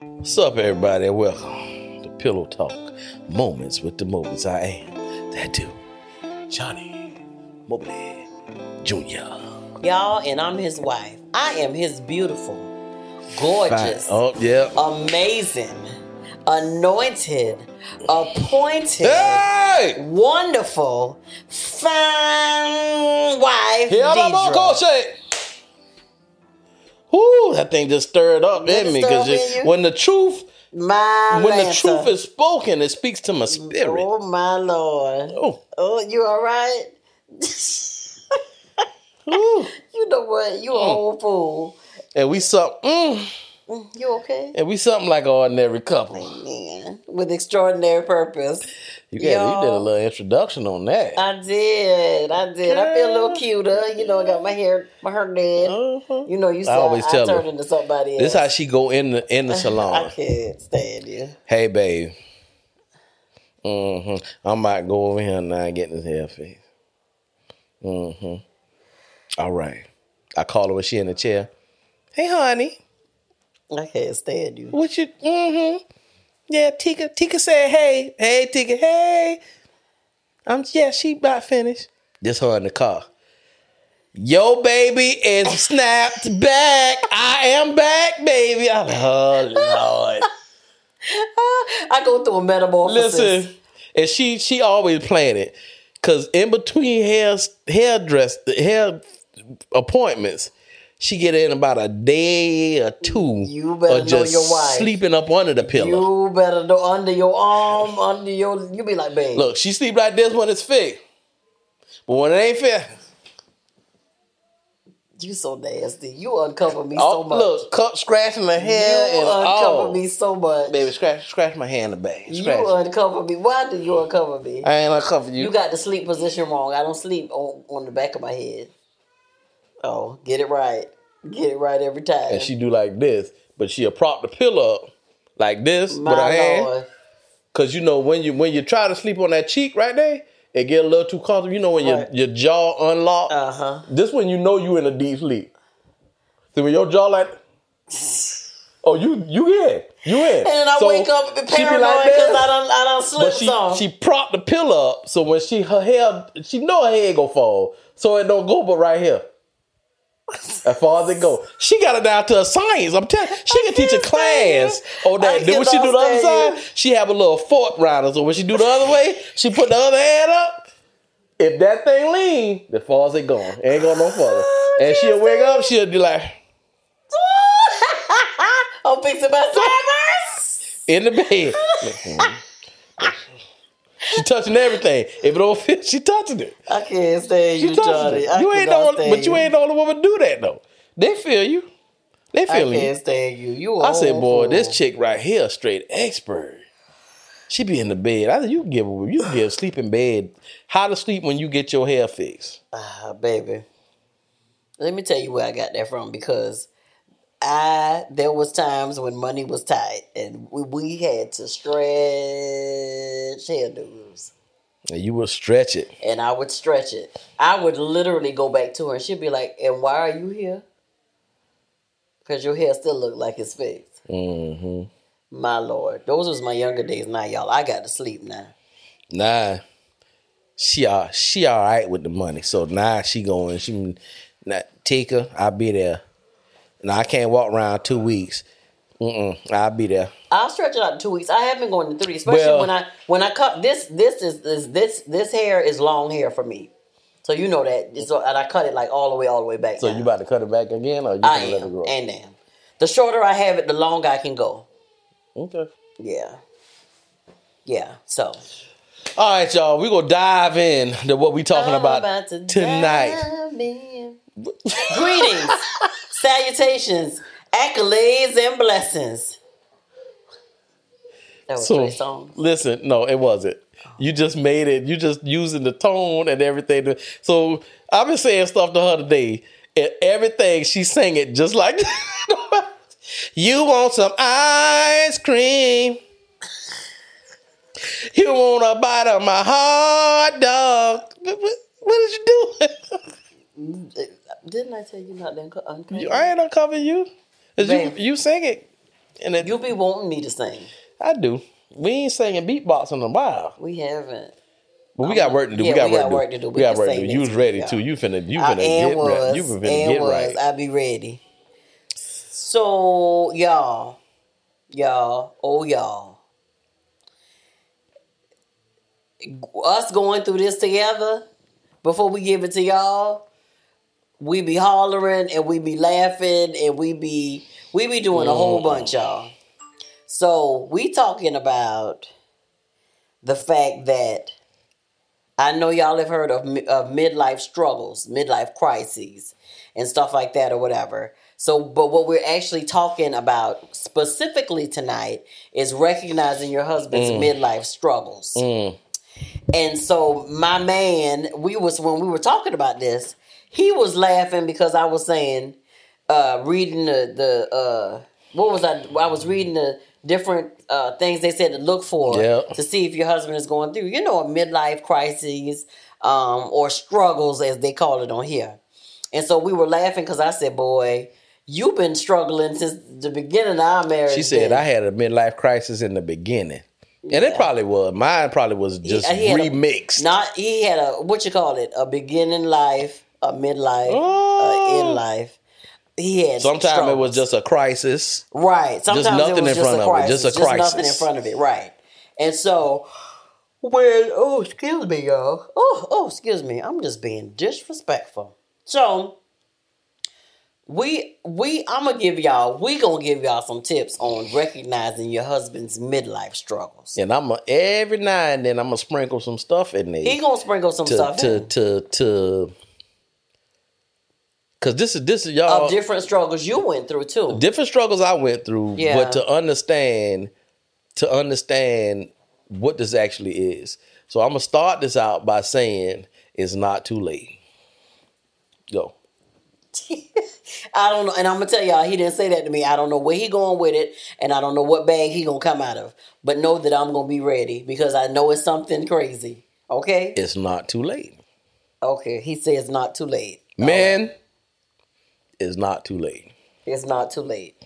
What's up, everybody? Welcome to Pillow Talk Moments with the Mobleys. I am that dude, Johnny Mobley Jr. Y'all, and I'm his wife. I am his beautiful, gorgeous, Oh, yeah. amazing, anointed, appointed, Hey! wonderful, fine wife. Here I'm Deidre. crochet. Whoo, that thing just stirred up in me because up in you? when the truth, My when the truth is spoken, it speaks to my spirit. Oh my lord. Oh, Oh, you all right? you know what? You a Mm. whole fool. and we something, mm, You okay? and we something like an ordinary couple. Man, with extraordinary purpose. You, got, you did a little introduction on that. I did. I did. I feel a little cuter. You know, I got my hair, my hair did. Uh-huh. You know, you said I always I tell her. turned into somebody else. This how she go in the in the salon. I can't stand you. hey, babe. Mm-hmm. I might go over here now and get this hair fixed. Mm-hmm. All right. I call her when she in the chair. Hey, honey. I can't stand you. What you? Mm-hmm. Yeah, Tika. Tika said, "Hey, hey, Tika. Hey." I'm yeah. She about finished. Just her in the car. Yo, baby is snapped back. I am back, baby. I'm oh Lord. I go through a metamorphosis. Listen, and she she always playing it, cause in between hair hair dress hair appointments, she get in about a day or two. You better of know just your wife. sleeping up under the pillow. You better know under your arm, under your. You be like, babe. Look, she sleep like this when it's fit, but when it ain't fit, you so nasty. You uncover me oh, so much. look, cut scratching the hair you and uncover oh, me so much. baby, scratch scratch my hand in the back. you Scratch. it. uncover me. Why do you uncover me? I ain't uncover you. You got the sleep position wrong. I don't sleep on, on the back of my head. Oh, get it right. Get it right every time. and she do like this, but she'll prop the pillow up like this My with her hand. Cause you know when you when you try to sleep on that cheek right there, it get a little too comfortable. You know when Right. your your jaw unlocked. Uh huh. this when you know you in a deep sleep. See when your jaw like, oh you you in you in. And then I So, wake up be paranoid like because this, I don't I don't But slip she some. she prop the pillow up so when she her hair she know her head go fall so it don't go but right here. As far as it go, she got it down to a science. I'm telling, she can teach a class. Oh, that then when she do the other side, she have a little fork her. So when she do the other way, she put the other hand up. If that thing lean, the far as it it ain't going no further. Oh, and she'll wake up, she'll be like I'm fixing my servers. in the bed. Mm-hmm. She touching everything. If it don't fit, she touching it. I can't stand She you, touching Johnny. it. I You ain't the cannot only, stand but you ain't the only woman do that though. They feel you. They I feel you. I can't stand you. You. I said, boy, fool. this chick right here, straight expert. She be in the bed. I said, you can give her, you can give sleep in bed. How to sleep when you get your hair fixed. Ah, baby. Let me tell you where I got that from because I there was times when money was tight and we, we had to stretch hairdos. And you will stretch it. and I would stretch it. I would literally go back to her and she'd be like, And why are you here? Because your hair still look like it's fixed. Mm-hmm. My lord. Those was my younger days. Now, y'all, I got to sleep now. Nah, she all she all right with the money. So now she going. She not take her. I'll be there. Now I can't walk around two weeks. Mm-mm, I'll be there. I'll stretch it out in two weeks. I have been going to three, especially Well- when I when I cut this this is, is this this hair is long hair for me. So you know that. So and I cut it like all the way, all the way back. So now. you about to cut it back again, or you I gonna let it grow? am. And damn. The shorter I have it, the longer I can go. okay. Yeah. Yeah. So All right, y'all. We gonna dive in to what we talking I'm about, to tonight. Greetings, salutations, accolades, and blessings. That was So Trey Songz. listen, no, it wasn't. You just made it. You just using the tone and everything. So I've been saying stuff to her today, and everything she sang it just like. you want some ice cream? You want a bite of my hot dog? What, what, what did you do? Didn't I tell you not to unco- uncover? I ain't uncovering you. 'Cause you Babe. you sing it. And it, You be wanting me to sing. I do. We ain't singing beatbox in a while. We haven't. But we got work to do. Yeah, we got work, to do. We got can work to say do. You next was ready week, too. You finna you I finna and get was, right. You finna and get was. right. I be ready. So y'all, y'all, oh y'all, us going through this together before we give it to y'all, we be hollering and we be laughing and we be we be doing a whole mm-hmm. bunch, y'all. So we talking about the fact that I know y'all have heard of, of midlife struggles, midlife crises, and stuff like that, or whatever. So, but what we're actually talking about specifically tonight is recognizing your husband's mm. midlife struggles. Mm. And so, my man, we was when we were talking about this, he was laughing because I was saying, uh, reading the the uh, what was I? I was reading the different uh, things they said to look for Yep. to see if your husband is going through, you know, a midlife crisis um, or struggles as they call it on here. And so we were laughing because I said, "Boy, you've been struggling since the beginning of our marriage." She said then." I had a midlife crisis in the beginning. And it probably was. Mine probably was just He a- remixed. Not he had a what you call it a beginning life, a midlife, Oh. a end oh. life. He had Sometimes it was just a crisis. right. Sometimes nothing it was in just front a of it, crisis, just a nothing crisis. in front of it. Right. And so when oh excuse me y'all oh oh excuse me I'm just being disrespectful. So we we I'm gonna give y'all we gonna give y'all some tips on recognizing your husband's midlife struggles. And I'm a, every now and then I'm gonna sprinkle some stuff in there. He gonna sprinkle some to stuff to, in. to to Cause this is this is y'all of different struggles you went through too. different struggles I went through, Yeah. but to understand to understand what this actually is. So I'm gonna start this out by saying it's not too late. Go. I don't know, and I'm gonna tell y'all, he didn't say that to me. I don't know where he going with it, and I don't know what bag he gonna come out of. But know that I'm gonna be ready because I know it's something crazy. Okay, It's not too late. okay. He says not too late. Man, it's not too late. It's not too late.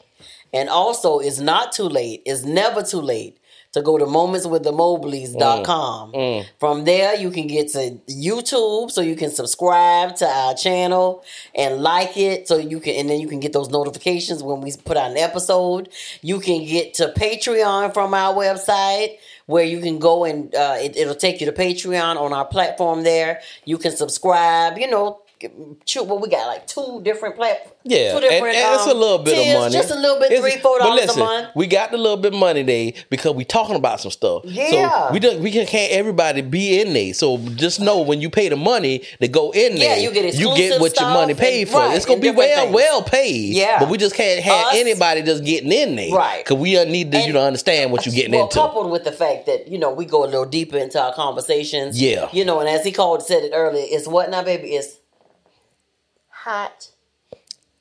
And also, it's not too late. It's never too late to go to momentswiththemobleys.com. Mm. From there, you can get to YouTube so you can subscribe to our channel and like it so you can, and then you can get those notifications when we put out an episode. You can get to Patreon from our website where you can go and uh, it, it'll take you to Patreon on our platform there. You can subscribe, you know. Shoot, what we got like two different platforms. Yeah, two and, and it's a um, little bit tiers, of money. Just a little bit, It's- three, four dollars a month. We got the little bit of money there because we talking about some stuff. Yeah. So we don't we can, can't everybody be in there. So just know when you pay the money to go in there, Yeah, you get you get what your money paid and- for. right, it's gonna be well things. well paid. Yeah. But we just can't have Us- anybody just getting in there. Right. Because we need to you know understand what you're getting well, into. coupled with the fact that you know we go a little deeper into our conversations. Yeah. you know, and as he called said it earlier, it's what now, baby? It's hot.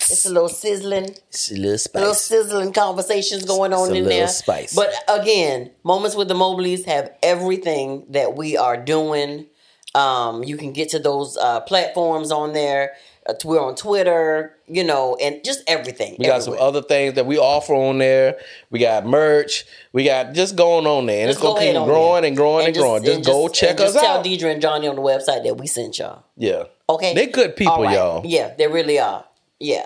It's a little sizzling. It's a little little sizzling conversations going on in there. spice. But again, Moments with the Mobleys have everything that we are doing. Um, you can get to those uh, platforms on there. Uh, we're on Twitter, you know, and just everything. We got some other things that we offer on there. We got merch. We got just going on there, and Just it's gonna go keep growing and growing and, growing. Just, and go just- check and us just out. Tell Deidre and Johnny on the website that we sent y'all. yeah, Okay, They're good people, right. y'all. Yeah, they really are. Yeah,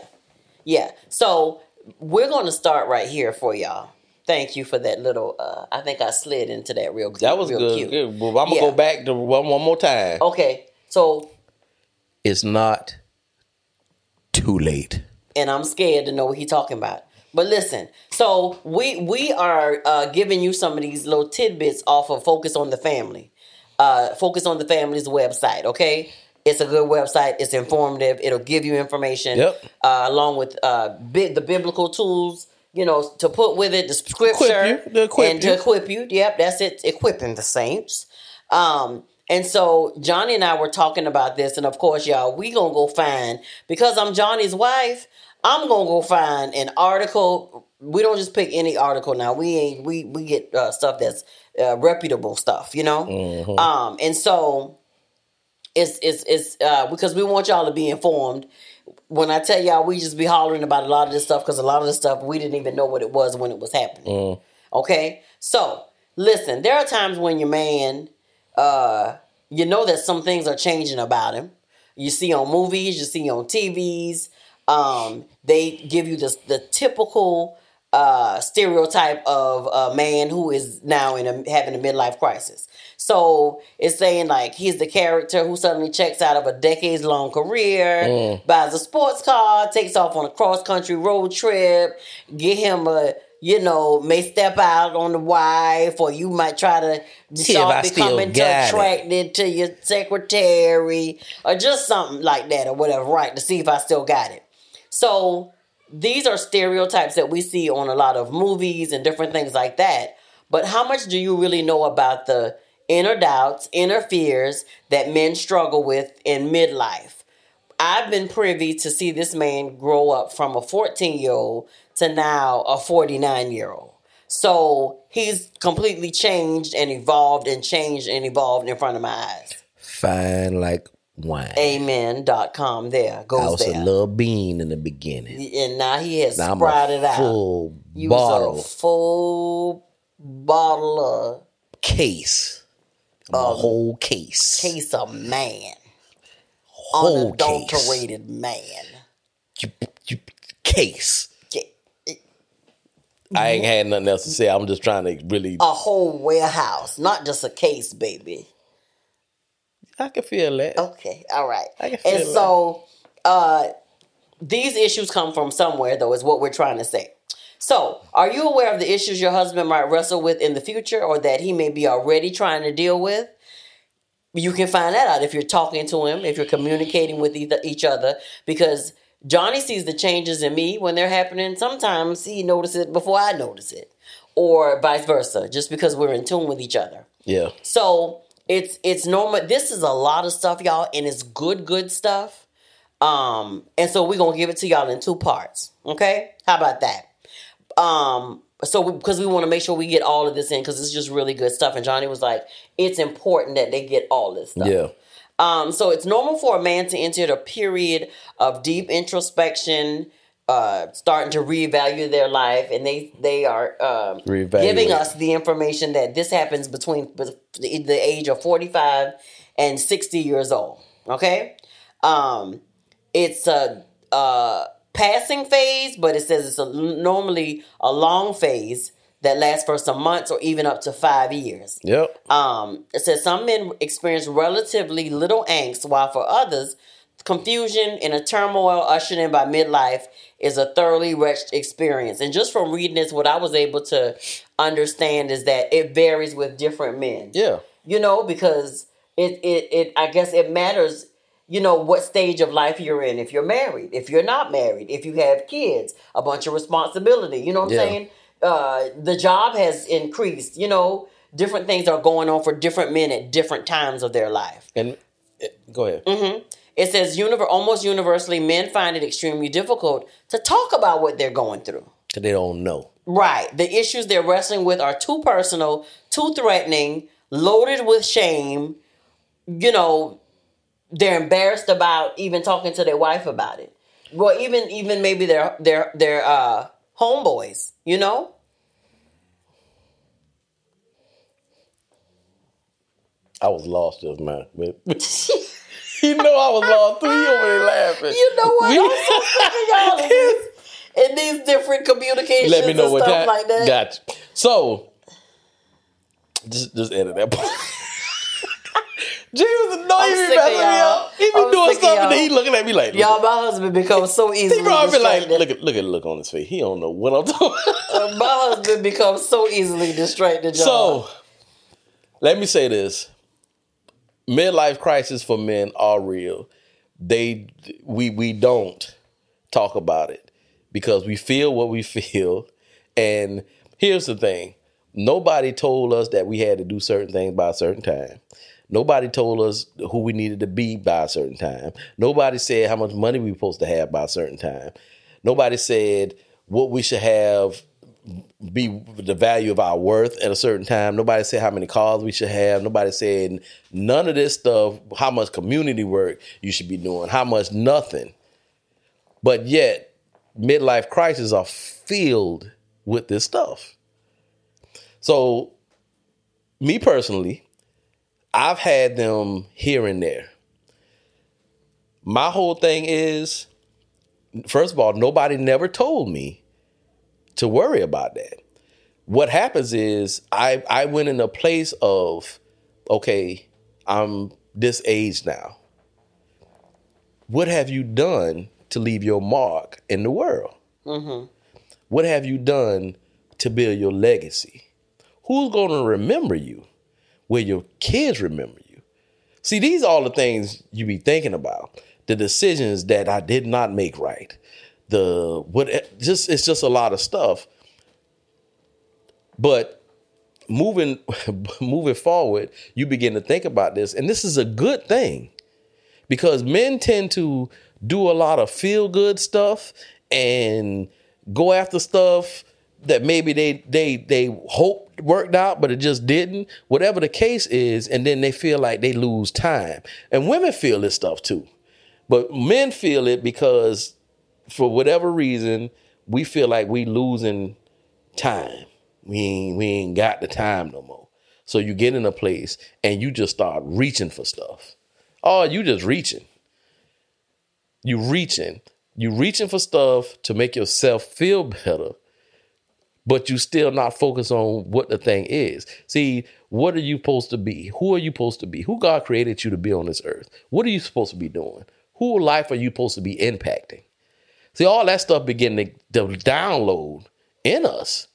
yeah. So we're going to start right here for y'all. Thank you for that little. Uh, I think I slid into that real. Good. That was real good. Cute. good. Well, I'm gonna go back to one one more time. Okay, so It's not too late. and I'm scared to know what he's talking about. But listen, so we we are uh, giving you some of these little tidbits off of Focus on the Family, uh, Focus on the Family's website. Okay, it's a good website. It's informative. It'll give you information Yep. uh, along with uh, bi- the biblical tools. You know, to put with it the scripture you, to equip and you. to equip you. Yep, that's it. Equipping the saints. Um, and so Johnny and I were talking about this, and of course, y'all, we gonna go find because I'm Johnny's wife. I'm gonna go find an article. We don't just pick any article now. We ain't we we get uh, stuff that's uh, reputable stuff, you know. Um, and so it's it's it's uh, because we want y'all to be informed. when I tell y'all, we just be hollering about a lot of this stuff because a lot of this stuff we didn't even know what it was when it was happening. Okay, so listen, there are times when your man, uh, you know that some things are changing about him. You see on movies, you see on TVs. Um, they give you the the typical uh, stereotype of a man who is now in a, having a midlife crisis. So it's saying like he's the character who suddenly checks out of a decades long career, buys a sports car, takes off on a cross country road trip, get him a you know may step out on the wife, or you might try to start becoming got it. attracted to your secretary, or just something like that, or whatever, right? To see if I still got it. So these are stereotypes that we see on a lot of movies and different things like that. But how much do you really know about the inner doubts, inner fears that men struggle with in midlife? I've been privy to see this man grow up from a 14 year old to now a 49 year old. So he's completely changed and evolved and changed and evolved in front of my eyes. Fine like wine. Amen.com there I goes was a there. little bean in the beginning. And now he has Now sprouted a out. full You bottle was a full bottle of case. A whole case. case of man. Whole case. Unadulterated man. You- you- Case. I ain't had nothing else to say. I'm just trying to really. A whole warehouse, not just a case, baby. I can feel that. Okay, all right. I can feel and that. so uh these issues come from somewhere though, is what we're trying to say. So, are you aware of the issues your husband might wrestle with in the future or that he may be already trying to deal with? You can find that out if you're talking to him, if you're communicating with each other, because Johnny sees the changes in me when they're happening. Sometimes he notices it before I notice it, or vice versa, just because we're in tune with each other. Yeah. So it's it's normal. This is a lot of stuff, y'all, and it's good, good stuff. Um, and so we're gonna give it to y'all in two parts. Okay, how about that? Um, so because we, want to make sure we get all of this in because it's just really good stuff. And Johnny was like, it's important that they get all this stuff. Yeah. Um, so it's normal for a man to enter a period of deep introspection, uh, starting to reevaluate their life, and they they are um, giving us the information that this happens between the age of forty five and sixty years old. Okay, um, it's a, a passing phase, but it says it's a, normally a long phase that lasts for some months or even up to five years. Yep. Um, it says some men experience relatively little angst, while for others, confusion and a turmoil ushered in by midlife is a thoroughly wretched experience. And just from reading this, what I was able to understand is that it varies with different men. Yeah. You know, because it it, it I guess it matters you know what stage of life you're in if you're married if you're not married if you have kids a bunch of responsibility you know what i'm Yeah. saying uh, the job has increased you know different things are going on for different men at different times of their life And eh, go ahead. It says univer- almost universally men find it extremely difficult to talk about what they're going through Cause they don't know. Right. The issues they're wrestling with are too personal, too threatening, loaded with shame. You know, they're embarrassed about even talking to their wife about it. Well, even even maybe their their their uh homeboys, you know? I was lost just man. You know I was too. You over there laughing. You know what? We- I'm so sick of y'all in these, in these different communications Let me know and what stuff time. like that. Gotcha. So just just edit that part. Jesus, no, I'm he sick be of messing me up. He be I'm doing stuff and he looking at me like, Y'all, my husband becomes so easily distracted. he probably like, look at look at the look on his face. He don't know what I'm talking. Uh, my husband becomes so easily distracted, y'all. So, let me say this: midlife crisis for men are real. They we we don't talk about it because we feel what we feel. And here's the thing: nobody told us that we had to do certain things by a certain time. Nobody told us who we needed to be by a certain time. Nobody said how much money we were supposed to have by a certain time. Nobody said what we should have be the value of our worth at a certain time. Nobody said how many cars we should have. Nobody said none of this stuff, how much community work you should be doing, how much nothing. But yet, midlife crises are filled with this stuff. So, me personally, I've had them here and there. My whole thing is first of all, nobody never told me to worry about that. What happens is I I went in a place of okay, I'm this age now. What have you done to leave your mark in the world? Mm-hmm. What have you done to build your legacy? Who's going to remember you? Will your kids remember you? See, these are all the things you be thinking about. The decisions that I did not make right. The what just it's just a lot of stuff. But moving moving forward, you begin to think about this, and this is a good thing because men tend to do a lot of feel good stuff and go after stuff that maybe they they they hoped worked out, but it just didn't. Whatever the case is, and then they feel like they lose time. And women feel this stuff too, but men feel it because for whatever reason we feel like we losing time. We ain't we ain't got the time no more. So you get in a place and you just start reaching for stuff. Oh, you just reaching. You reaching. You reaching for stuff to make yourself feel better, but you still not focus on what the thing is. See, what are you supposed to be? Who are you supposed to be? Who God created you to be on this earth? What are you supposed to be doing? Who life are you supposed to be impacting? See, all that stuff begin to, to download in us.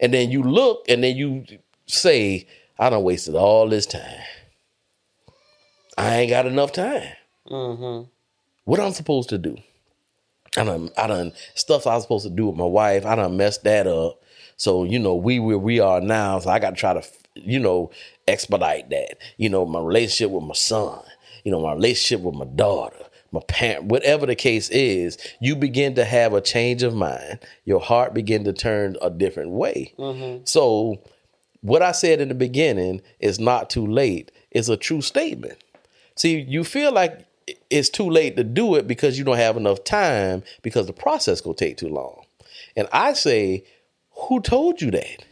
And then you look and then you say, I done wasted all this time. I ain't got enough time. Mm-hmm. What I'm supposed to do? I done, I done stuff I was supposed to do with my wife. I done messed that up. So you know, we where we are now. So I got to try to, you know, expedite that. You know, my relationship with my son. You know, my relationship with my daughter my parent, whatever the case is, you begin to have a change of mind. Your heart begin to turn a different way. Mm-hmm. So, what I said in the beginning is not too late. It's a true statement. See, you feel like it's too late to do it because you don't have enough time because the process will take too long. And I say, who told you that?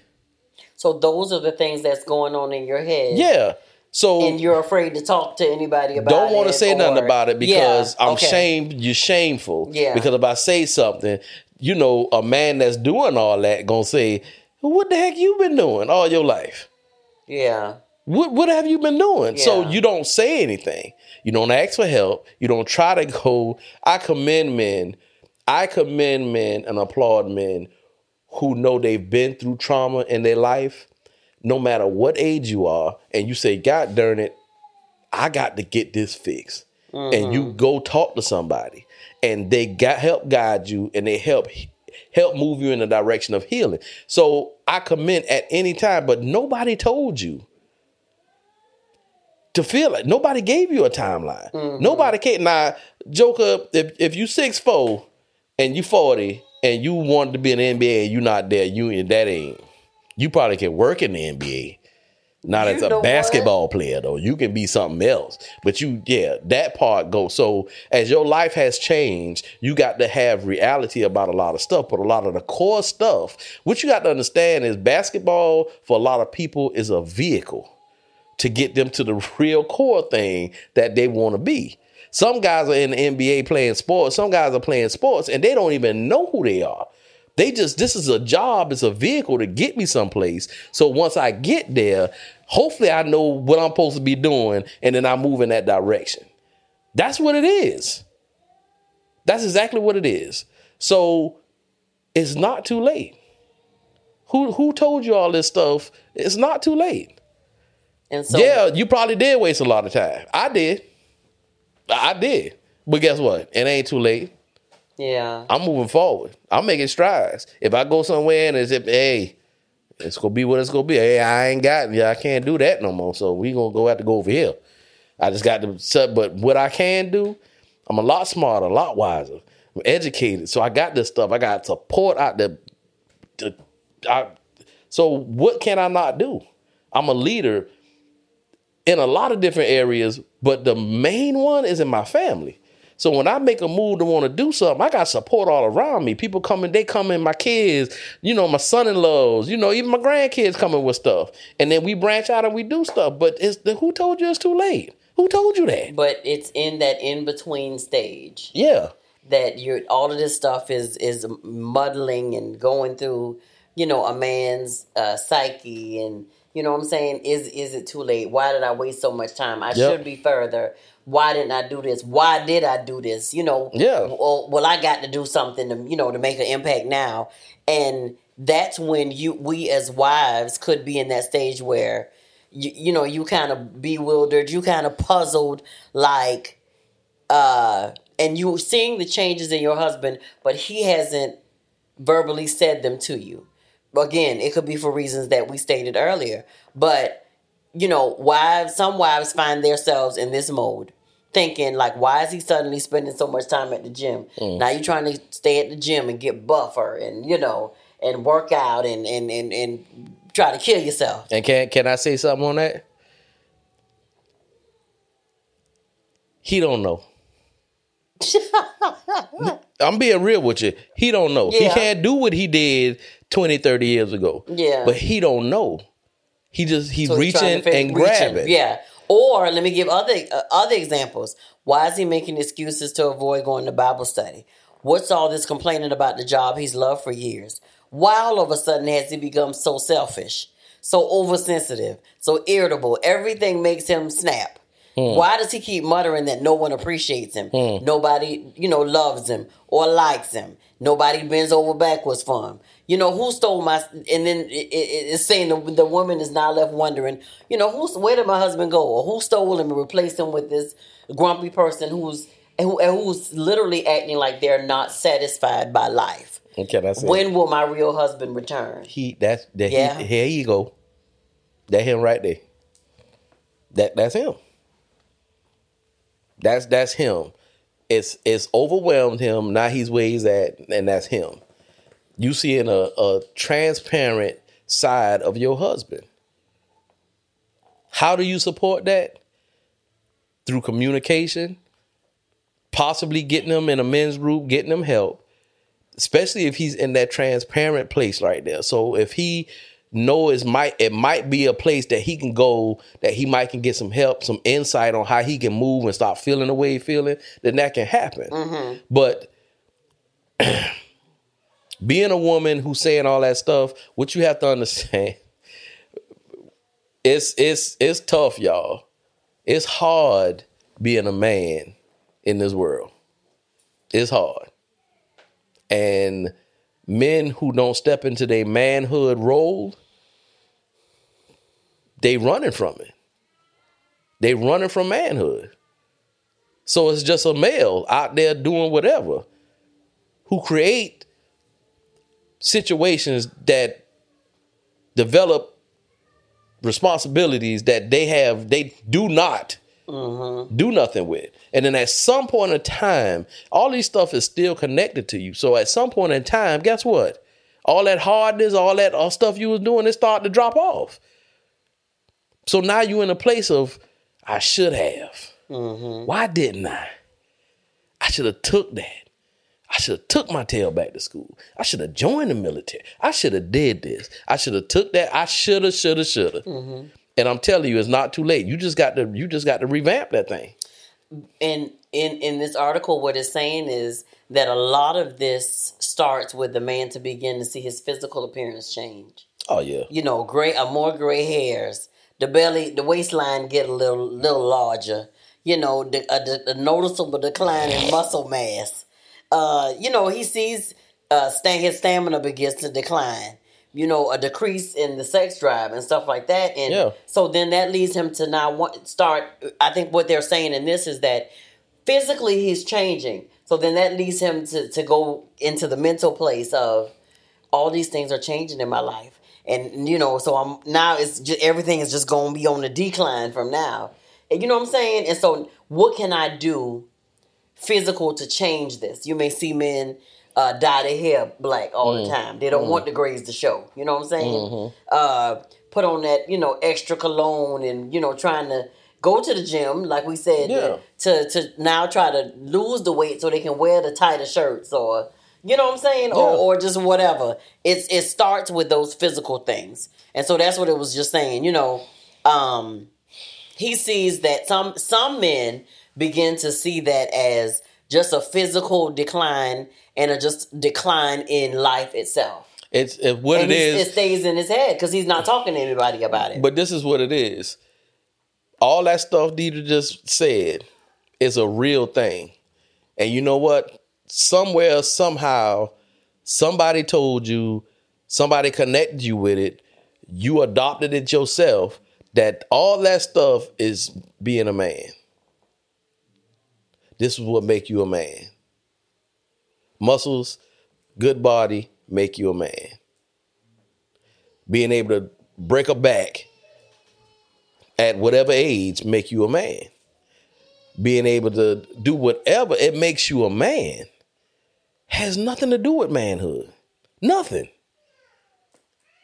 So those are the things that's going on in your head. Yeah. So and you're afraid to talk to anybody about it. don't want to say or, nothing about it because yeah, I'm okay. shamed. You're shameful. Yeah. Because if I say something, you know, a man that's doing all that gonna say, "What the heck you been doing all your life?" Yeah. What What have you been doing? Yeah. So you don't say anything. You don't ask for help. You don't try to go. I commend men. I commend men and applaud men who know they've been through trauma in their life no matter what age you are, and you say, God darn it, I got to get this fixed. Mm-hmm. And you go talk to somebody and they got help guide you and they help help move you in the direction of healing. So I commend at any time, but nobody told you to feel it. Nobody gave you a timeline. Mm-hmm. Nobody can't. now, Joker, if if you six four and you 40 and you wanted to be an NBA and you not there, you and that ain't you probably can work in the NBA. Not you as a basketball what? player though. You can be something else. But you, yeah, that part goes. So as your life has changed, you got to have reality about a lot of stuff. But a lot of the core stuff, what you got to understand is basketball for a lot of people is a vehicle to get them to the real core thing that they want to be. Some guys are in the NBA playing sports. Some guys are playing sports and they don't even know who they are. They just this is a job, it's a vehicle to get me someplace. So once I get there, hopefully I know what I'm supposed to be doing and then I move in that direction. That's what it is. That's exactly what it is. So it's not too late. Who who told you all this stuff? It's not too late. And so Yeah, you probably did waste a lot of time. I did. I did. But guess what? It ain't too late. Yeah. I'm moving forward. I'm making strides. If I go somewhere and it's if hey, it's gonna be what it's gonna be. Hey, I ain't got yeah, I can't do that no more. So we gonna go have to go over here. I just got to set, but what I can do, I'm a lot smarter, a lot wiser. I'm educated. So I got this stuff. I got support out there. To, I, so what can I not do? I'm a leader in a lot of different areas, but the main one is in my family. So when I make a move to want to do something, I got support all around me. People coming, they coming, my kids, you know, my son-in-laws, you know, even my grandkids coming with stuff. And then we branch out and we do stuff. But it's the, who told you it's too late? Who told you that? But it's in that in between stage. Yeah. That you're all of this stuff is is muddling and going through, you know, a man's uh, psyche and you know what I'm saying? Is is it too late? Why did I waste so much time? I Yep. should be further. Why didn't I do this? Why did I do this? You know, Yeah. Well, well, I got to do something to you know to make an impact now, and that's when you we as wives could be in that stage where you you know you kind of bewildered, you kind of puzzled, like uh, and you seeing the changes in your husband, but he hasn't verbally said them to you. Again, it could be for reasons that we stated earlier, but you know, wives, some wives find themselves in this mode, thinking like, why is he suddenly spending so much time at the gym? Mm. Now you're trying to stay at the gym and get buffer and you know and work out and and and, and try to kill yourself. And can can I say something on that? He don't know. I'm being real with you. He don't know. He can't do what he did 20, 30 years ago. Yeah. But he don't know. He just he's So reaching figure- and grabbing. Yeah. Or let me give other uh, other examples. Why is he making excuses to avoid going to Bible study? What's all this complaining about the job he's loved for years? Why all of a sudden has he become so selfish, so oversensitive, so irritable? Everything makes him snap. Why does he keep muttering that no one appreciates him? Nobody, you know, loves him or likes him. Nobody bends over backwards for him. You know, who stole my, and then it, it, it's saying the, the woman is now left wondering, you know, who's, where did my husband go? Or who stole him and replaced him with this grumpy person who's, who, who's literally acting like they're not satisfied by life. okay say When will my real husband return? he that's that Yeah. he, here you go. That him right there. That that's him. That's that's him. It's it's overwhelmed him. Now he's where he's at, and that's him. You seeing a, a transparent side of your husband. How do you support that? Through communication, possibly getting them in a men's group, getting them help, especially if he's in that transparent place right there. So if he know it might it might be a place that he can go that he might can get some help, some insight on how he can move and stop feeling the way he feeling, then that can happen. Mm-hmm. But being a woman who's saying all that stuff, what you have to understand, it's it's it's tough, y'all. It's hard being a man in this world. It's hard. And men who don't step into their manhood role, they running from it. They running from manhood. So it's just a male out there doing whatever who create situations that develop responsibilities that they have they do not mm-hmm. do nothing with. And then at some point in time, all these stuff is still connected to you. So at some point in time, guess what? All that hardness, all that all stuff you was doing, it started to drop off. So now you in a place of I should have. Mm-hmm. Why didn't I? I should have took that. I should have took my tail back to school. I should have joined the military. I should have did this. I should have took that. I should have, should have, should have. And I'm telling you, it's not too late. You just got to, you just got to revamp that thing. And in in this article what it's saying is that a lot of this starts with the man to begin to see his physical appearance change Oh yeah, you know gray uh, more gray hairs the belly the waistline get a little little larger you know the, a, the- a noticeable decline in muscle mass uh you know he sees uh sta- his stamina begins to decline you know a decrease in the sex drive and stuff like that and Yeah. so then that leads him to now want, start. I think what they're saying in this is that physically he's changing. So then that leads him to, to go into the mental place of all these things are changing in my life. And you know, so I'm now it's just everything is just gonna be on the decline from now. And you know what I'm saying? And so what can I do physical to change this? You may see men uh, dye their hair black all the time. They don't want the grays to show. You know what I'm saying? Uh, put on that, you know, extra cologne and, you know, trying to go to the gym, like we said, Yeah. to to now try to lose the weight so they can wear the tighter shirts or you know what I'm saying, or or just whatever. It's it starts with those physical things, and so that's what it was just saying. You know, um, he sees that some some men begin to see that as just a physical decline and a just decline in life itself. It's it, what And it it stays in his head because he's not talking to anybody about it. But this is what it is. All that stuff Deidre just said is a real thing. And you know what? Somewhere, somehow, somebody told you, somebody connected you with it, you adopted it yourself, that all that stuff is being a man. This is what make you a man. Muscles, good body, make you a man. Being able to break a back at whatever age make you a man. Being able to do whatever it makes you a man has nothing to do with manhood. Nothing.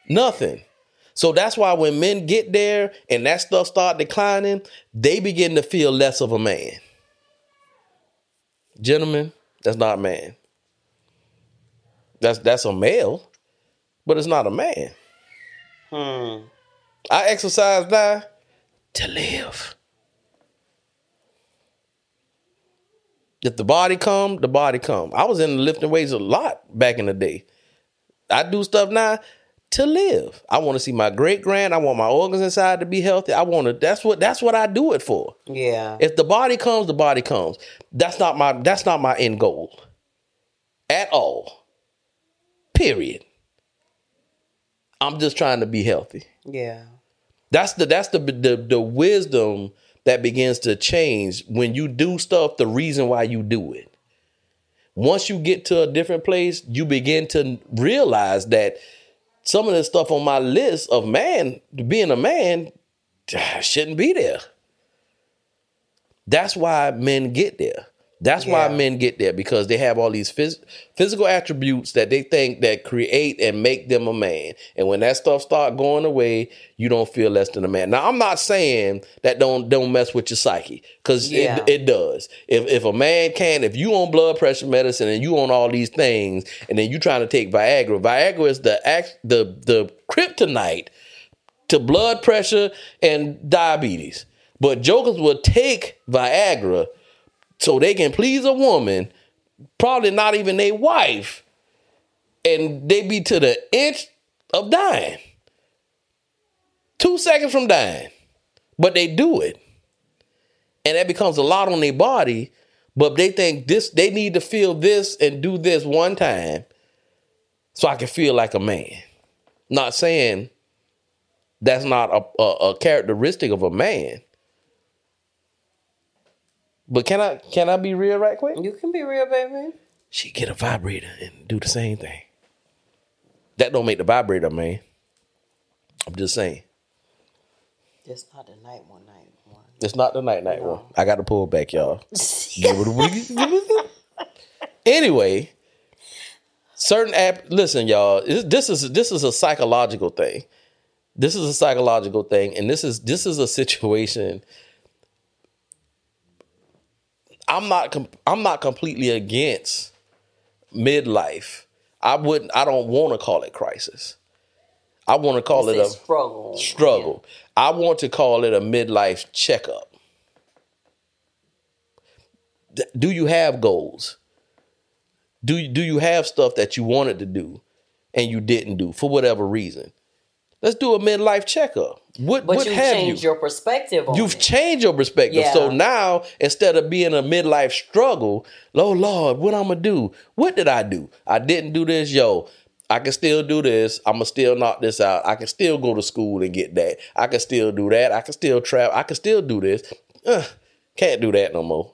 Nothing. So that's why when men get there and that stuff start declining, they begin to feel less of a man. Gentlemen, that's not man. That's that's a male, but it's not a man. Hmm. I exercise now to live. If the body come, the body come. I was in lifting weights a lot back in the day. I do stuff now to live. I want to see my great grand. I want my organs inside to be healthy. I want to. That's what. That's what I do it for. Yeah. If the body comes, the body comes. That's not my. That's not my end goal. At all. Period. I'm just trying to be healthy. yeah. That's the that's the the the wisdom that begins to change when you do stuff the reason why you do it. Once you get to a different place, you begin to realize that some of the stuff on my list of man being a man shouldn't be there. That's why men get there. That's why men get there because they have all these phys- physical attributes that they think that create and make them a man. And when that stuff start going away, you don't feel less than a man. Now, I'm not saying that don't don't mess with your psyche because Yeah. it, it does. If if a man can, if you on blood pressure medicine and you on all these things, and then you trying to take Viagra, Viagra is the act the the kryptonite to blood pressure and diabetes. But jokers will take Viagra so they can please a woman, probably not even their wife, and they be to the inch of dying. Two seconds from dying. But they do it. And that becomes a lot on their body, but they think this they need to feel this and do this one time so I can feel like a man. Not saying that's not a, a, a characteristic of a man. But can I can I be real right quick? You can be real, baby. She get a vibrator and do the same thing. That don't make the vibrator, man. I'm just saying. It's not the night one night one. It's not the night night one. I got to pull back, y'all. Give it a week. anyway, certain app. Listen, y'all. This this is this is a psychological thing. This is a psychological thing, and this is this is a situation. I'm not. I'm not completely against midlife. I wouldn't. I don't want to call it crisis. I want to call it a struggle. struggle. I want to call it a midlife checkup. Do you have goals? Do you, do you have stuff that you wanted to do and you didn't do for whatever reason? Let's do a midlife checkup. What But what you have change you? your perspective on You've it. changed your perspective. Yeah. So now instead of being a midlife struggle, oh Lord, what I'm gonna do? What did I do? I didn't do this, yo. I can still do this. I'm gonna still knock this out. I can still go to school and get that. I can still do that. I can still travel. I can still do this. Can't do that no more.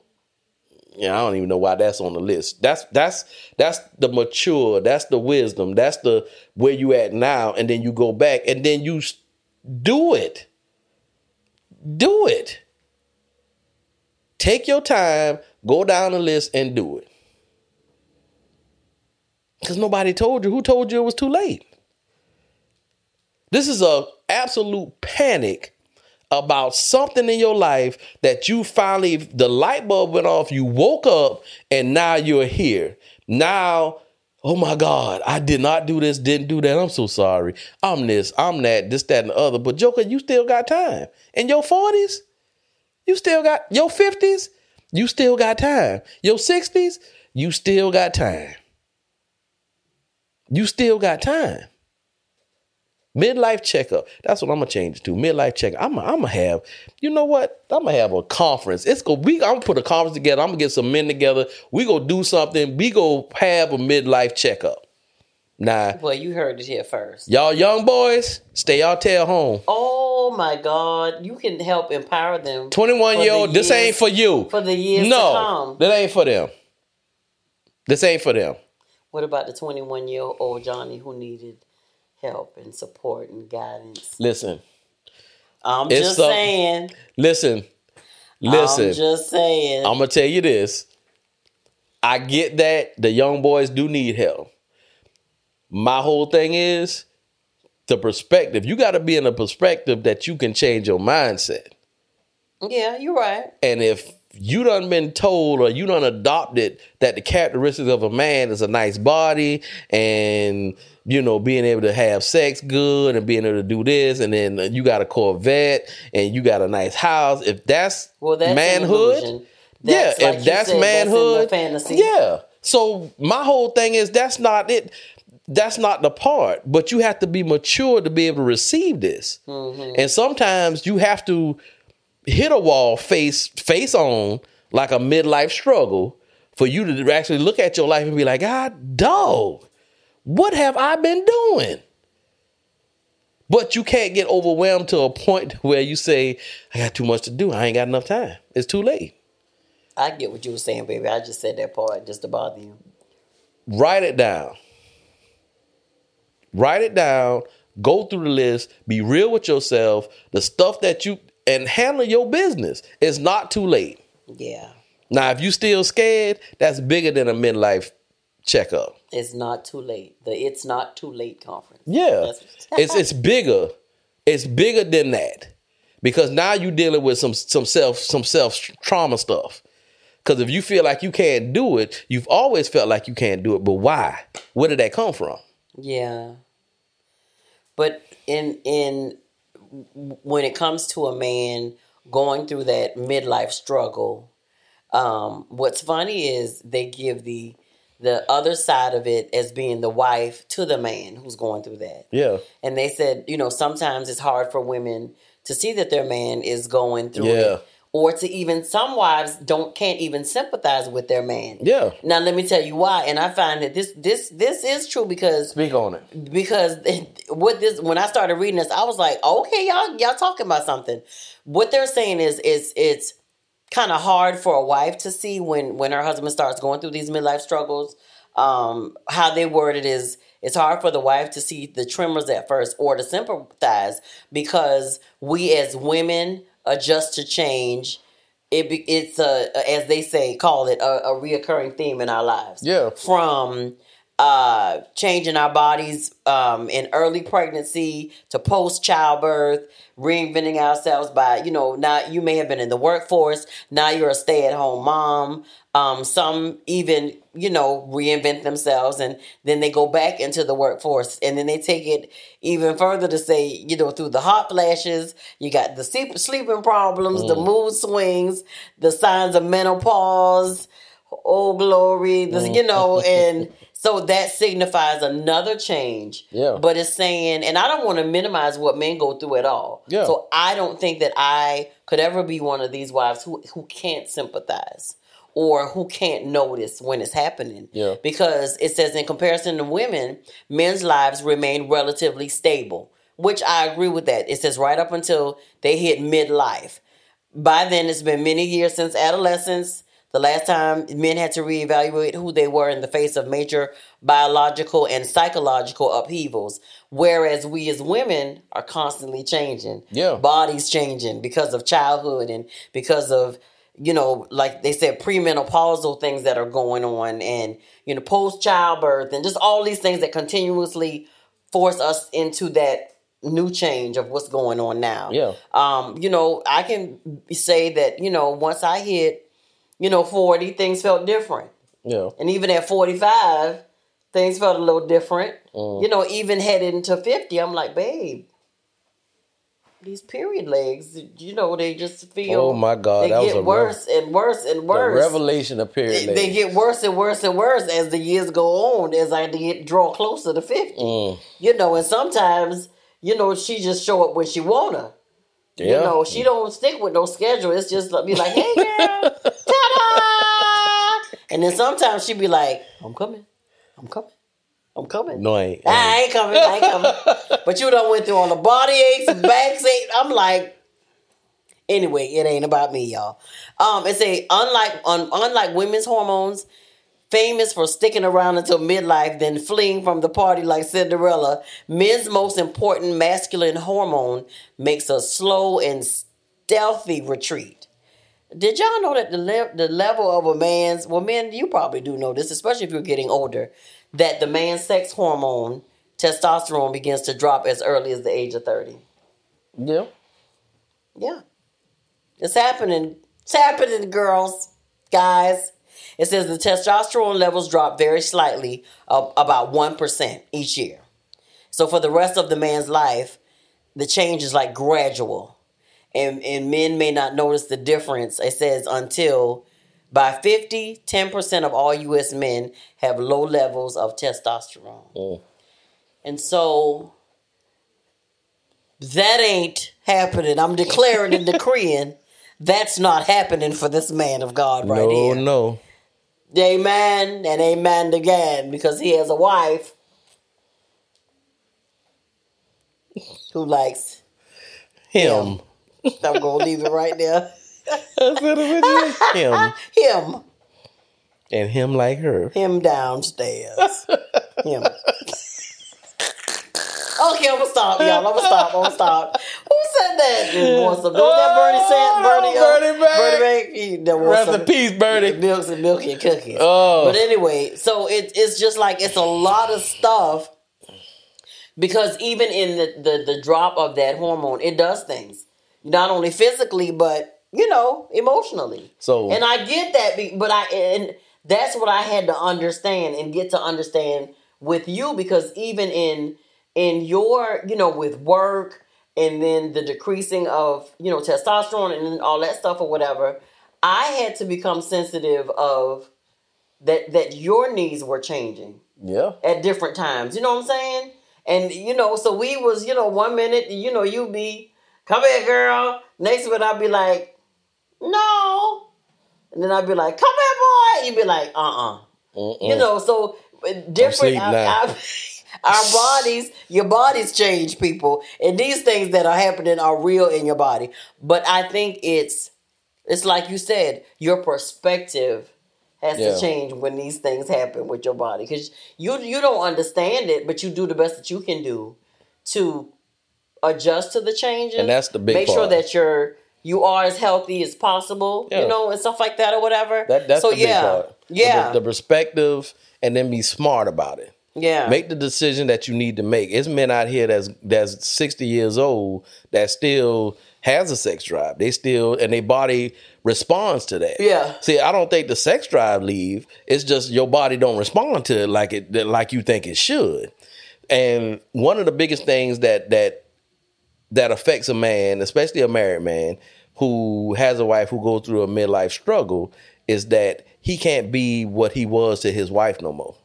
Yeah, I don't even know why that's on the list. That's that's that's the mature. That's the wisdom. That's the where you at now. And then you go back and then you do it. Do it. Take your time, go down the list and do it. Because nobody told you. Who told you it was too late? This is a absolute panic about something in your life that you finally the light bulb went off, you woke up and now you're here. Now, oh my God, I did not do this, didn't do that. I'm so sorry. I'm this, I'm that, this, that, and the other. But Joker, you still got time. In your 40s, you still got your 50s, you still got time. Your 60s, you still got time. You still got time. Midlife checkup. That's what I'm gonna change it to. Midlife checkup. I'm gonna, have. You know what? I'm gonna have a conference. It's go. We. I'm gonna put a conference together. I'm gonna get some men together. We gonna do something. We gonna have a midlife checkup. Nah. Well, you heard it here first. Y'all young boys, stay y'all tail home. Oh my God! You can help empower them. 21 year old. This years- ain't for you. for the years to no, that ain't for them. This ain't for them. What about the 21 year old Johnny who needed help and support and guidance? Listen, I'm It's just some- saying. listen, listen. I'm just saying. I'm gonna tell you this. I get that the young boys do need help. My whole thing is the perspective. You got to be in a perspective that you can change your mindset. yeah, you're right. And if you done been told or you done adopted that the characteristics of a man is a nice body and you know being able to have sex good and being able to do this and then you got a Corvette and you got a nice house if that's Well, that's manhood. That's, yeah like if that's said, that's manhood fantasy. yeah so my whole thing is that's not it that's not the part but you have to be mature to be able to receive this Mm-hmm. and sometimes you have to hit a wall face face on like a midlife struggle for you to actually look at your life and be like god dog what have i been doing but you can't get overwhelmed to a point where you say i got too much to do i ain't got enough time it's too late I get what you were saying, baby. I just said that part just to bother you. write it down. Write it down. Go through the list. Be real with yourself. The stuff that you and handle your business. It's not too late. Yeah. Now, if you still scared, that's bigger than a midlife checkup. It's not too late. The It's Not Too Late conference. Yeah, it's it's bigger. It's bigger than that because now you're dealing with some some self some self trauma stuff. Because if you feel like you can't do it, you've always felt like you can't do it. But why? Where did that come from? Yeah. But in in when it comes to a man going through that midlife struggle, um, what's funny is they give the the other side of it as being the wife to the man who's going through that. Yeah. And they said, you know, sometimes it's hard for women to see that their man is going through Yeah. it. Or to even some wives don't can't even sympathize with their man. Yeah. Now let me tell you why. And I find that this this this is true because Speak on it. because what this when I started reading this, I was like, okay, y'all y'all talking about something. What they're saying is is it's kind of hard for a wife to see when when her husband starts going through these midlife struggles. Um, how they word it is it's hard for the wife to see the tremors at first or to sympathize because we as women adjust to change. It be, it's a as they say call it a, a reoccurring theme in our lives Yeah. from uh, changing our bodies um, in early pregnancy to post childbirth, reinventing ourselves by, you know, now you may have been in the workforce, now you're a stay at home mom. Um, some even, you know, reinvent themselves and then they go back into the workforce. And then they take it even further to say, you know, through the hot flashes, you got the sleep, sleeping problems, the mood swings, the signs of menopause, oh glory this, you know and so that signifies another change Yeah. but it's saying and i don't want to minimize what men go through at all Yeah. so i don't think that i could ever be one of these wives who who can't sympathize or who can't notice when it's happening Yeah. because it says in comparison to women men's lives remain relatively stable which i agree with that it says right up until they hit midlife by then it's been many years since adolescence the last time men had to reevaluate who they were in the face of major biological and psychological upheavals whereas we as women are constantly changing Yeah. bodies changing because of childhood and because of you know like they said premenopausal things that are going on and you know post childbirth and just all these things that continuously force us into that new change of what's going on now. Yeah. Um, you know, I can say that, you know, once I hit, you know, 40, things felt different. Yeah. And even at 45, things felt a little different. Mm. You know, even headed into 50, I'm like, babe, these period legs, you know, they just feel. Oh, my God, They that was get a rev- worse and worse and The worse. revelation of period. They, they get worse and worse and worse as the years go on, as I get draw closer to 50. Mm. You know, and sometimes, you know, she just show up when she wanna. yeah. You know, she don't stick with no schedule. It's just be like, hey girl! And then sometimes she'd be like, I'm coming, I'm coming, I'm coming. no, I ain't. I ain't coming, I ain't coming. but you done went through all the body aches and backs aches. I'm like, anyway, it ain't about me, y'all. Um, it say unlike un, unlike women's hormones, famous for sticking around until midlife, then fleeing from the party like Cinderella, men's most important masculine hormone makes a slow and stealthy retreat. Did y'all know that the le- the level of a man's well, men, you probably do know this, especially if you're getting older, that the man's sex hormone testosterone begins to drop as early as the age of thirty. Yeah. Yeah. It's happening. It's happening, girls, guys. It says the testosterone levels drop very slightly, uh, about 1% each year. So for the rest of the man's life, the change is like gradual. And, and men may not notice the difference, it says, until by 50, 10% of all U.S. men have low levels of testosterone. Mm. And so that ain't happening. I'm declaring and decreeing that's not happening for this man of God right no, here. no. Amen and amen again because he has a wife who likes. Him. I'm gonna leave it right there. I said it with you. Him. Him, And him like her. him downstairs. him. Okay, I'm gonna stop, y'all. I'm gonna stop. I'm gonna stop. Who said that? Just Was that Bernie said? Bernie, uh, Bernie Mac. Bernie that was Rest in peace, Bernie. Milks and milky cookies. Oh. But anyway, so it, it's just like it's a lot of stuff because even in the, the the drop of that hormone, it does things not only physically but you know emotionally. So- and I get that, but I and that's what I had to understand and get to understand with you because even in in your you know with work and then the decreasing of you know testosterone and all that stuff or whatever i had to become sensitive of that that your needs were changing Yeah. at different times you know what i'm saying and you know so we was you know one minute you know you be come here girl next minute i'd be like no and then i'd be like come here boy you'd be like uh-uh Mm-mm. you know so uh, different our, now. our, our bodies your bodies change people and these things that are happening are real in your body but i think it's it's like you said your perspective has Yeah. to change when these things happen with your body because you you don't understand it but you do the best that you can do to adjust to the changes And that's the big make sure that you're you are as healthy as possible Yeah. you know and stuff like that or whatever That that's so the big yeah part. yeah The, the perspective and then be smart about it. yeah Make the decision that you need to make. It's men out here that's that's 60 years old that still has a sex drive. They still and their body responds to that. Yeah. See, I don't think the sex drive leave. It's just your body don't respond to it like it like you think it should. And one of the biggest things that that that affects a man, especially a married man who has a wife who goes through a midlife struggle, is that he can't be what he was to his wife no more.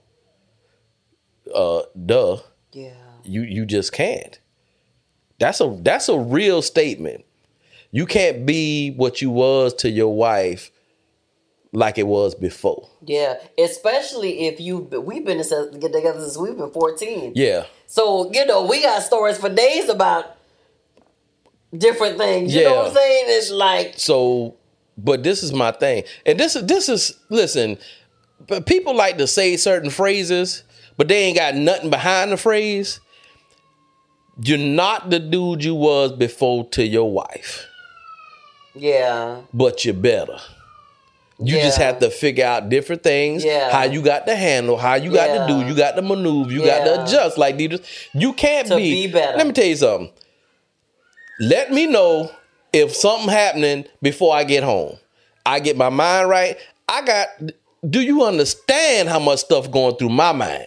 Uh, duh, yeah you you just can't. That's a that's a real statement. You can't be what you was to your wife like it was before. Yeah, especially if you we've been together since we've been fourteen. Yeah, So you know we got stories for days about different things. You know what I'm saying? It's like So, but this is my thing, and this is this is listen. But people like to say certain phrases, but they ain't got nothing behind the phrase. You're not the dude you was before to your wife, yeah, but you're better. You just have to figure out different things, Yeah. how you got to handle, how you got to do, you got to maneuver, you got to adjust. Like you can't To be. be better. Let me tell you something. Let me know if something happening before I get home. I get my mind right. I got. Do you understand how much stuff going through my mind?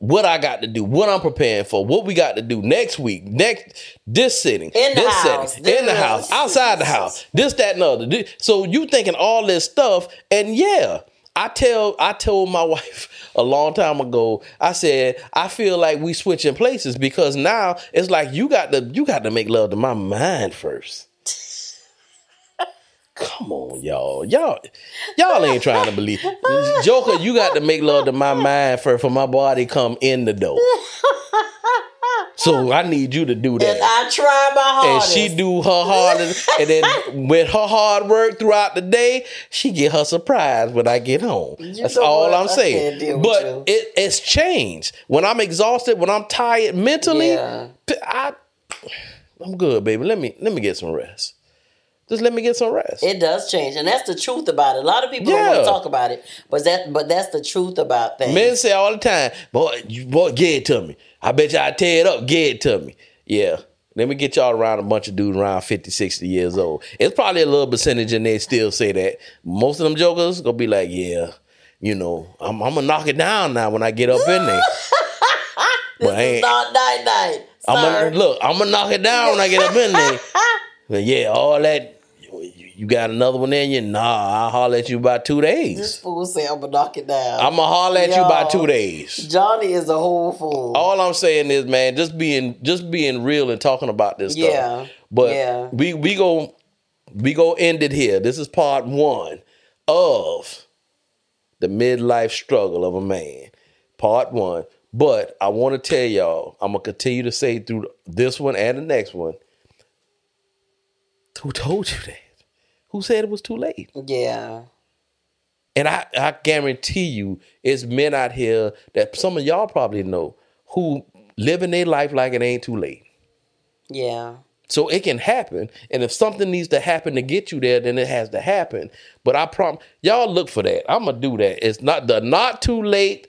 What I got to do, what I'm preparing for, what we got to do next week, next this sitting, In the this house, setting, in the this- house, outside the house, this, that, and other. So you thinking all this stuff, and yeah, I tell, I told my wife a long time ago. I said I feel like we switching places because now it's like you got to, you got to make love to my mind first. Come on, y'all. Y'all y'all ain't trying to believe. Joker, you got to make love to my mind first for my body come in the door. So I need you to do that. And I try my hardest. And she do her hardest, and then with her hard work throughout the day, she get her surprise when I get home. That's all? I'm I saying. can't deal with But it, it's changed. When I'm exhausted, when I'm tired mentally, Yeah. I, I'm good, baby. Let me let me get some rest. Just let me get some rest. It does change, and that's the truth about it. A lot of people don't want to talk about it, but that but that's the truth about things. Men say all the time, boy, you boy, get it to me. I bet you I tear it up, get it to me. Yeah. Let me get y'all around a bunch of dudes around 50, 60 years old. It's probably a little percentage and they still say that. Most of them jokers gonna be like, yeah, you know, I'm, I'm gonna knock it down now when I get up in there. this but is not night night. I'm gonna look, I'm gonna knock it down when I get up in there. But yeah, all that you you got another one in you? Nah, I'll holler at you about two days. This fool say I'm gonna knock it down. I'm gonna holler at you about Yo. two days. Johnny is a whole fool. all I'm saying is, man, just being just being real and talking about this stuff. Yeah. But Yeah. we we go we go end it here. This is part one of the midlife struggle of a man. Part one. But I want to tell y'all, I'm gonna continue to say through this one and the next one. Who told you that? Who said it was too late? yeah. And I, I guarantee you, it's men out here that some of y'all probably know who living their life like it ain't too late. Yeah. So it can happen. And if something needs to happen to get you there, then it has to happen. But I promise y'all look for that. I'm gonna do that. It's not the not too late.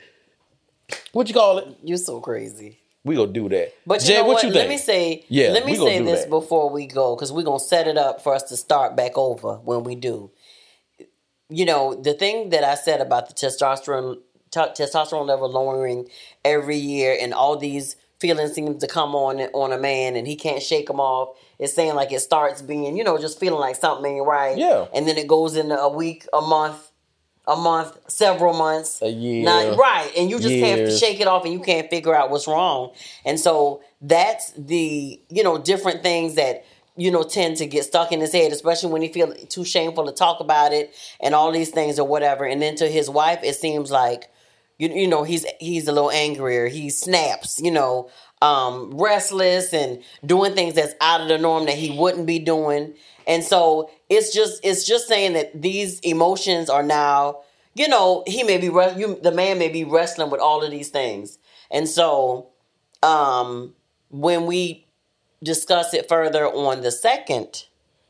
What you call it? You're so crazy. We gonna do that. But you Jay, know what, what? you Let think? me say, Yeah, let me say this that. before we go, because we're gonna set it up for us to start back over when we do. You know, the thing that I said about the testosterone t- testosterone level lowering every year, and all these feelings seem to come on on a man, and he can't shake them off. It's saying like it starts being, you know, just feeling like something ain't right. Yeah. and then it goes into a week, a month, a month, several months, A year. Now, right, and you just can't shake it off, and you can't figure out what's wrong. And so that's the you know different things that you know tend to get stuck in his head, especially when he feel too shameful to talk about it and all these things or whatever. And then to his wife, it seems like you you know he's he's a little angrier. He snaps, you know, um, restless and doing things that's out of the norm that he wouldn't be doing. And so it's just it's just saying that these emotions are now, you know, he may be you the man may be wrestling with all of these things. And so um when we discuss it further on the second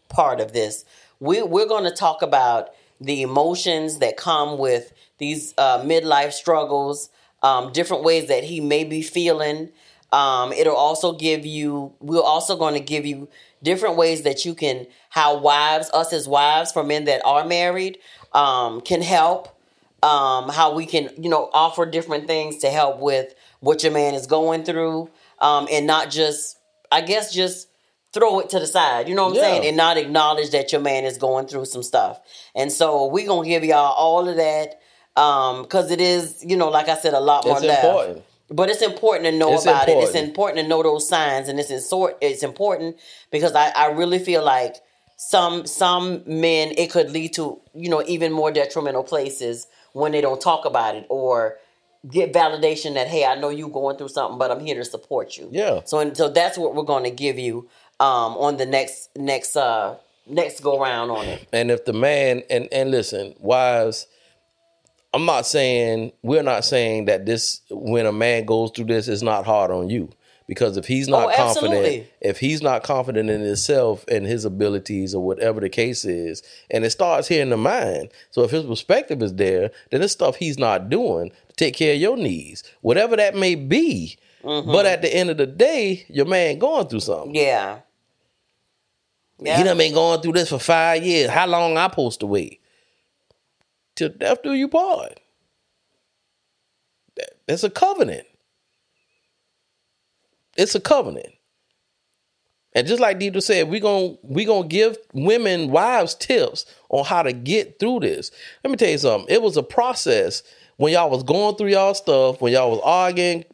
part of this, we, we're going to talk about the emotions that come with these uh, midlife struggles, um, different ways that he may be feeling. Um, it'll also give you, we're also going to give you different ways that you can, how wives, us as wives for men that are married, um, can help. Um, how we can, you know, offer different things to help with what your man is going through, um, and not just, I guess, just throw it to the side. You know what I'm Yeah. saying? And not acknowledge that your man is going through some stuff. And so we're gonna give y'all all of that because it is, you know, like I said, a lot more It's left. important. But it's important to know It's about it. It's important. important to know those signs, and it's in sort. It's important because I, I really feel like some some men it could lead to you know even more detrimental places when they don't talk about it or get validation that hey I know you going through something, but I'm here to support you. Yeah. So and so that's what we're going to give you um, on the next next uh next go round on it. And if the man and and listen, wives, I'm not saying we're not saying that this when a man goes through this, it's not hard on you Because if he's not Oh, confident, absolutely. if he's not confident in himself and his abilities or whatever the case is, and it starts here in the mind. So if his perspective is there, then it's stuff he's not doing to take care of your needs, whatever that may be. Mm-hmm. But at the end of the day, your man going through something. Yeah. Yeah. He done been going through this for five years. How long I supposed to wait? Till death do you part. That's a covenant. It's a covenant. And just like Deidre said, we gon' we gonna give women wives tips on how to get through this. Let me tell you something. It was a process when y'all was going through y'all stuff, when y'all was arguing,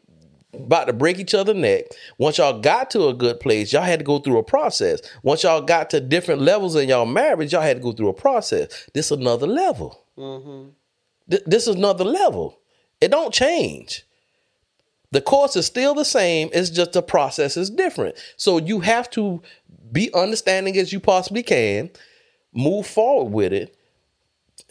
about to break each other neck. Once y'all got to a good place, y'all had to go through a process. Once y'all got to different levels in y'all marriage, y'all had to go through a process. This another level. Mm-hmm. Th- this is another level. It don't change. The course is still the same. It's just the process is different. So you have to be understanding as you possibly can, move forward with it.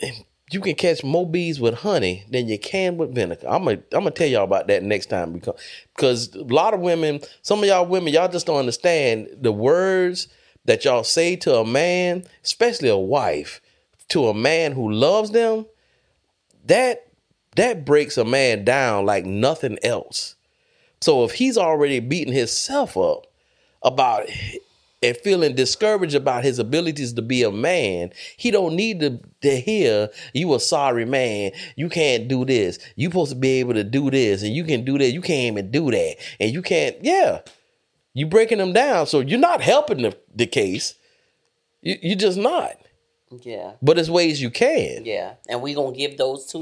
And you can catch more bees with honey than you can with vinegar. I'm gonna I'm gonna tell y'all about that next time because because a lot of women, some of y'all women, y'all just don't understand the words that y'all say to a man, especially a wife, to a man who loves them. That that breaks a man down like nothing else. So if he's already beating himself up about and feeling discouraged about his abilities to be a man, he don't need to, to hear you a sorry man. You can't do this. You supposed to be able to do this, and you can do that. You can't even do that, and you can't. Yeah, you breaking them down. So you're not helping the, the case. You you just not. Yeah. But there's ways you can. Yeah. And we gonna give those to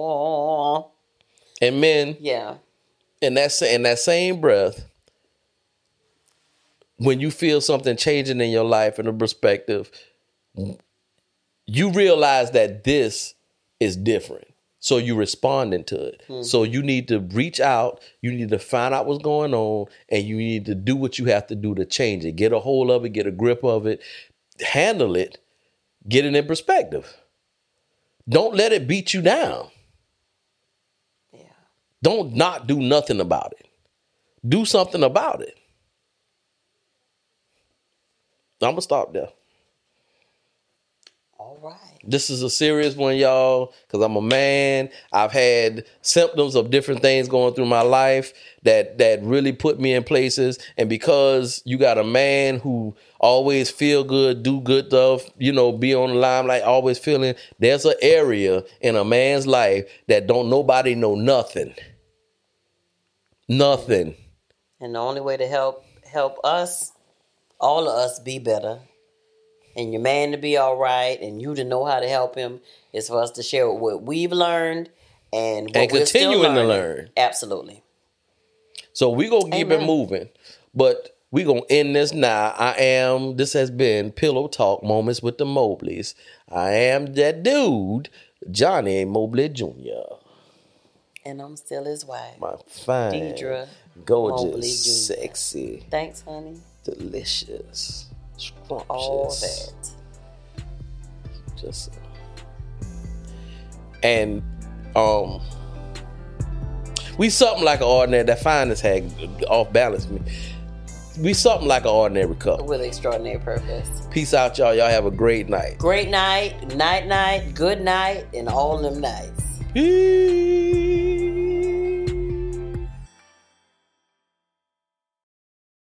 y'all. And men, Yeah. in that in that same breath, when you feel something changing in your life and a perspective, you realize that this is different. So you responding to it. Hmm. So you need to reach out. You need to find out what's going on, and you need to do what you have to do to change it. Get a hold of it. Get a grip of it. Handle it. Get it in perspective. Don't let it beat you down. Yeah. Don't not do nothing about it. Do something about it. I'm gonna stop there. All right. This is a serious one, y'all, because I'm a man. I've had symptoms of different things going through my life that that really put me in places. And because you got a man who always feel good, do good stuff, you know, be on the limelight, always feeling there's an area in a man's life that don't nobody know nothing. Nothing. And the only way to help help us, all of us, be better, and your man to be all right, and you to know how to help him, is for us to share what we've learned and what And we're still continuing to learning. learn. Absolutely. So we gonna keep it moving, but we gonna end this now. I am. This has been Pillow Talk Moments with the Mobleys. I am that dude, Johnny Mobley Jr. And I'm still his wife. My fine, Deidre gorgeous, Mobley Jr.. sexy, Thanks, honey. delicious, scrumptious. All that. Just and um. We something like an ordinary. That fineness had off balance me. We something like an ordinary couple. With extraordinary purpose. Peace out, y'all. Y'all have a great night. Great night, night, night, good night, and all them nights. Peace.